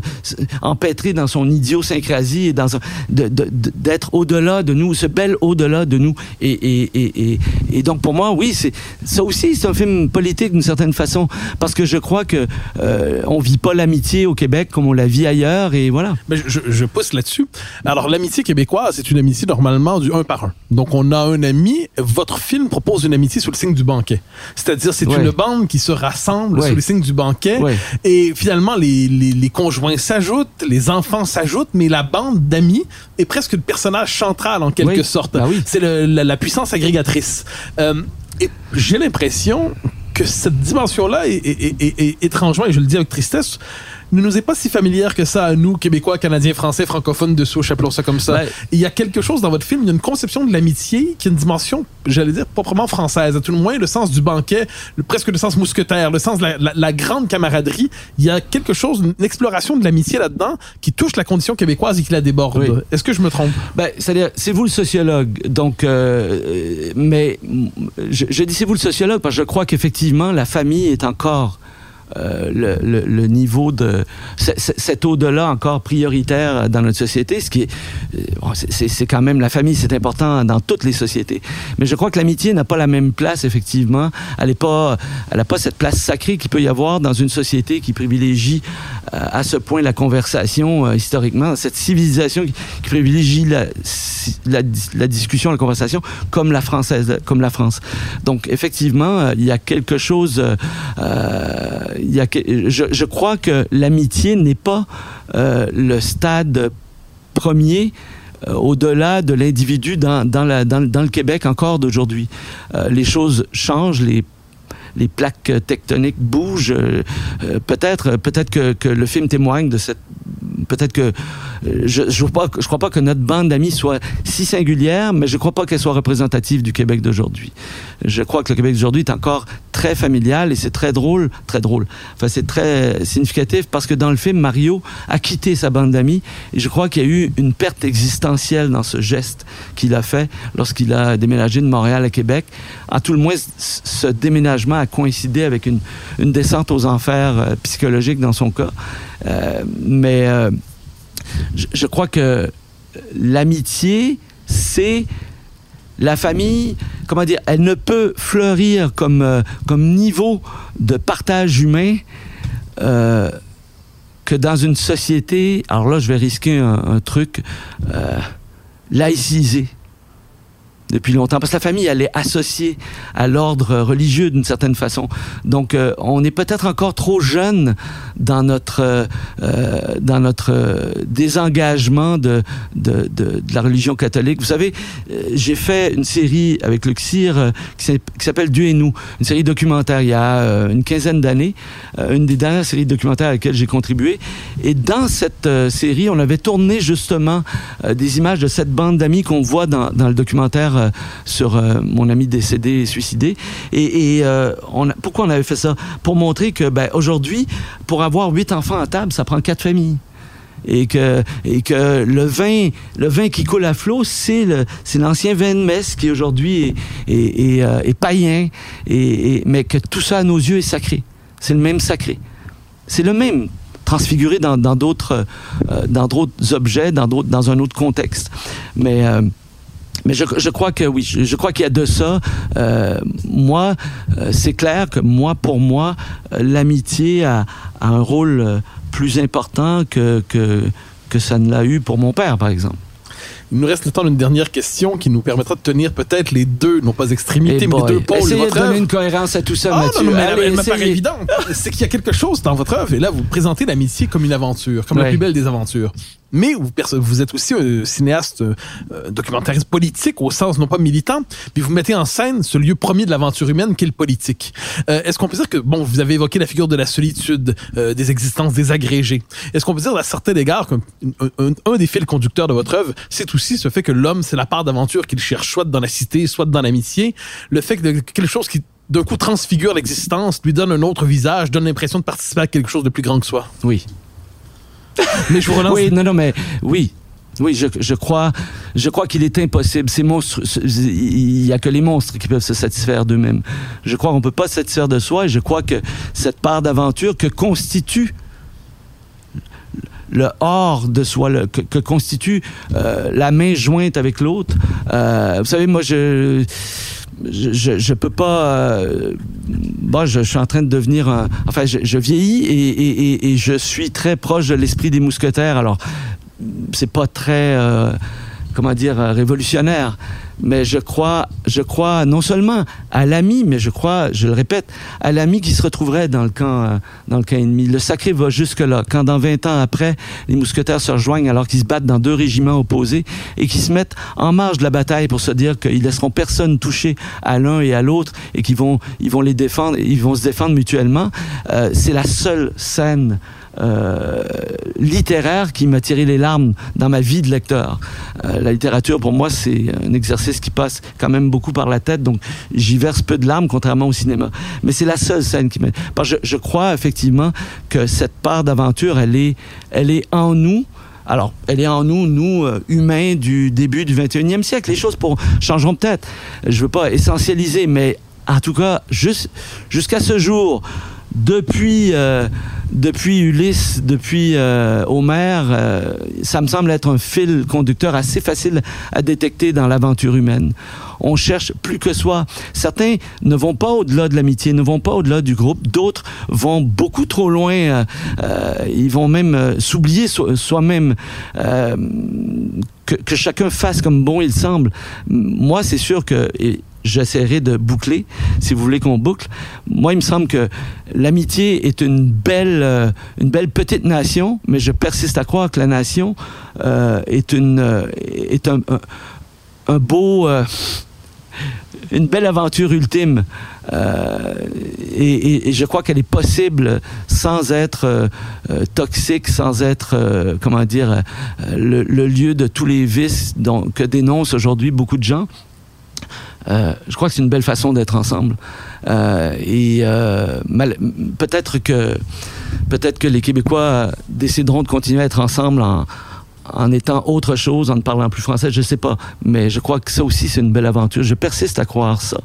S2: dans son idiosyncrasie et dans d'être au-delà de nous, ce bel au-delà de nous. Et, et, et, et, donc pour moi, oui, c'est ça aussi, c'est un film politique d'une certaine façon, parce que je crois que euh, on vit pas l'amitié au Québec comme on la vit ailleurs, et voilà.
S1: Mais je, je pousse là-dessus. Alors l'amitié québécoise, c'est une amitié normalement du un par un. Donc on a un ami. Votre film propose une amitié sous le signe du banquet, c'est-à-dire c'est une bande qui se rassemble sous le signe du banquet. Et finalement, les, les, conjoints s'ajoutent, les enfants s'ajoutent, mais la bande d'amis est presque le personnage central en quelque sorte.
S2: Bah
S1: c'est la, puissance agrégatrice. Euh, et j'ai l'impression que cette dimension-là est, est, étrangement, et je le dis avec tristesse, ne nous est pas si familière que ça à nous, Québécois, Canadiens, Français, francophones de souche, appelons ça comme ça. Il y a quelque chose dans votre film, il y a une conception de l'amitié qui a une dimension, j'allais dire, proprement française. À tout le moins, le sens du banquet, presque le sens mousquetaire, le sens de la, grande camaraderie. Il y a quelque chose, une exploration de l'amitié là-dedans qui touche la condition québécoise et qui la déborde. Est-ce que je me trompe?
S2: Ben, c'est-à-dire, c'est vous le sociologue. Donc, euh, mais je, je dis c'est vous le sociologue parce que je crois qu'effectivement, la famille est encore euh, le, le, niveau de cet au-delà encore prioritaire dans notre société, ce qui est euh, c'est quand même la famille, c'est important dans toutes les sociétés. Mais je crois que l'amitié n'a pas la même place effectivement. Elle est pas, elle a pas cette place sacrée qu'il peut y avoir dans une société qui privilégie euh, à ce point la conversation historiquement, cette civilisation qui, privilégie la, la, la, discussion, la conversation comme la française, comme la France. Donc effectivement, il y a quelque chose je, crois que l'amitié n'est pas euh, le stade premier euh, au-delà de l'individu dans, le Québec encore d'aujourd'hui. Euh, les choses changent, les plaques tectoniques bougent. peut-être, peut-être que, que, le film témoigne de cette peut-être que je je crois pas que notre bande d'amis soit si singulière, mais je crois pas qu'elle soit représentative du Québec d'aujourd'hui. Je crois que le Québec d'aujourd'hui est encore très familial et c'est très drôle, très drôle. Enfin, c'est très significatif parce que dans le film, Mario a quitté sa bande d'amis et je crois qu'il y a eu une perte existentielle dans ce geste qu'il a fait lorsqu'il a déménagé de Montréal à Québec. À tout le moins, ce déménagement a coïncidé avec une, une descente aux enfers euh, psychologiques dans son cas. Euh, mais euh, je, crois que l'amitié, c'est la famille, comment dire, elle ne peut fleurir comme, euh, niveau de partage humain que dans une société, alors là je vais risquer un, truc, laïcisé depuis longtemps, parce que la famille, elle est associée à l'ordre religieux d'une certaine façon. Donc, euh, on est peut-être encore trop jeune dans notre, euh, euh dans notre désengagement de, de, de, de, la religion catholique. Vous savez, j'ai fait une série avec le CIR qui s'appelle Dieu et nous, une série documentaire il y a une quinzaine d'années, une des dernières séries documentaires à laquelle j'ai contribué. Et dans cette série, on avait tourné justement des images de cette bande d'amis qu'on voit dans, dans le documentaire euh, sur euh, mon ami décédé et suicidé. Et, euh, on pourquoi on avait fait ça? Pour montrer que ben, aujourd'hui, pour avoir huit enfants à table, ça prend quatre familles. Et que le vin le vin qui coule à flot c'est l'ancien vin de messe qui aujourd'hui est, païen. Et, mais que tout ça à nos yeux est sacré. C'est le même sacré. C'est le même transfiguré dans d'autres objets dans un autre contexte. Mais mais je, crois que oui, je, crois qu'il y a de ça. Euh, moi, euh, c'est clair que moi, pour moi, euh, l'amitié a, a, un rôle plus important que, que, que ça ne l'a eu pour mon père, par exemple.
S1: Il nous reste le temps d'une dernière question qui nous permettra de tenir peut-être les deux, non pas extrémités, mais les deux pôles
S2: Essayez de votre de donner une cohérence à tout ça, ah, Mathieu.
S1: Non, mais elle, me paraît évidente. C'est qu'il y a quelque chose dans votre œuvre, et là, vous présentez l'amitié comme une aventure, comme la plus belle des aventures mais vous, vous êtes aussi un cinéaste euh, documentariste politique au sens non pas militant, puis vous mettez en scène ce lieu premier de l'aventure humaine qu'est le politique. Euh, Est-ce qu'on peut dire que, bon, vous avez évoqué la figure de la solitude, euh, des existences désagrégées. Est-ce qu'on peut dire à certains égards qu'un un, un, des fils conducteurs de votre œuvre, c'est aussi ce fait que l'homme, c'est la part d'aventure qu'il cherche, soit dans la cité, soit dans l'amitié, le fait que quelque chose qui d'un coup transfigure l'existence, lui donne un autre visage, donne l'impression de participer à quelque chose de plus grand que soi.
S2: Oui
S1: mais je vous relance.
S2: Oui, non, non, mais oui. Oui, je, je crois, je crois qu'il est impossible. Ces monstres, il y a que les monstres qui peuvent se satisfaire d'eux-mêmes. Je crois qu'on peut pas se satisfaire de soi et je crois que cette part d'aventure que constitue le hors de soi, que, constitue euh, la main jointe avec l'autre. Euh, vous savez, moi, je je, peux pas. Euh, bon, je, suis en train de devenir. Enfin, je, vieillis et, je suis très proche de l'esprit des mousquetaires. Alors, c'est pas très. Comment dire, euh, révolutionnaire. Mais je crois, je crois non seulement à l'ami, mais je crois, je le répète, à l'ami qui se retrouverait dans le camp, euh, dans le camp ennemi. Le sacré va jusque là. Quand dans 20 ans après, les mousquetaires se rejoignent alors qu'ils se battent dans deux régiments opposés et qui se mettent en marge de la bataille pour se dire qu'ils laisseront personne toucher à l'un et à l'autre et qu'ils vont, ils vont les défendre, ils vont se défendre mutuellement. Euh, c'est la seule scène euh, littéraire qui m'a tiré les larmes dans ma vie de lecteur. Euh, la littérature, pour moi, c'est un exercice qui passe quand même beaucoup par la tête, donc j'y verse peu de larmes, contrairement au cinéma. Mais c'est la seule scène qui m'a... Je, crois effectivement que cette part d'aventure, elle est, elle est en nous. Alors, elle est en nous, nous, euh, humains du début du 21e siècle. Les choses pour, changeront peut-être. Je veux pas essentialiser, mais en tout cas, jusqu'à ce jour, depuis, depuis Ulysse, depuis euh, Homère, euh, ça me semble être un fil conducteur assez facile à détecter dans l'aventure humaine. On cherche plus que soi. Certains ne vont pas au-delà de l'amitié, ne vont pas au-delà du groupe. D'autres vont beaucoup trop loin. Euh, euh, ils vont même euh, s'oublier soi-même. Que, que, chacun fasse comme bon il semble. Moi, c'est sûr que j'essaierai de boucler, si vous voulez qu'on boucle. Moi, il me semble que l'amitié est une belle, euh, une belle petite nation, mais je persiste à croire que la nation euh, est une, euh, est un, un, beau, une belle aventure ultime. Et, je crois qu'elle est possible sans être toxique, sans être, comment dire, le, le, lieu de tous les vices dont, que dénoncent aujourd'hui beaucoup de gens. Euh, je crois que c'est une belle façon d'être ensemble. Euh, et euh, peut-être que peut-être que les Québécois décideront de continuer à être ensemble en, en étant autre chose, en ne parlant plus français, je sais pas. Mais je crois que ça aussi, c'est une belle aventure. Je persiste à croire ça.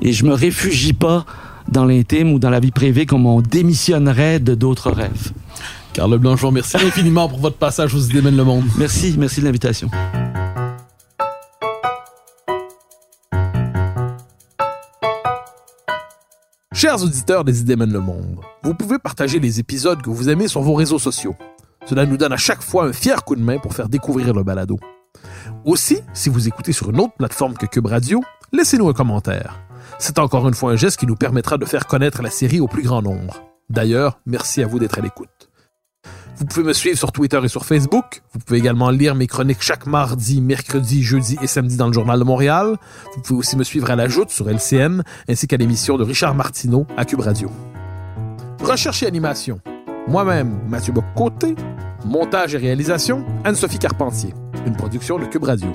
S2: Et je me réfugie pas dans l'intime ou dans la vie privée comme on démissionnerait de d'autres rêves.
S1: Carl Blanchon, merci infiniment pour votre passage aux idées le monde.
S2: Merci, merci de l'invitation.
S1: Chers auditeurs des idées mènent le monde, vous pouvez partager les épisodes que vous aimez sur vos réseaux sociaux. Cela nous donne à chaque fois un fier coup de main pour faire découvrir le balado. Aussi, si vous écoutez sur une autre plateforme que Cube Radio, laissez-nous un commentaire. C'est encore une fois un geste qui nous permettra de faire connaître la série au plus grand nombre. D'ailleurs, merci à vous d'être à l'écoute. Vous pouvez me suivre sur Twitter et sur Facebook. Vous pouvez également lire mes chroniques chaque mardi, mercredi, jeudi et samedi dans le Journal de Montréal. Vous pouvez aussi me suivre à la Joute sur LCN, ainsi qu'à l'émission de Richard Martineau à Cube Radio. Recherche et animation. Moi-même, Mathieu Bock-Côté. Montage et réalisation, Anne-Sophie Carpentier. Une production de Cube Radio.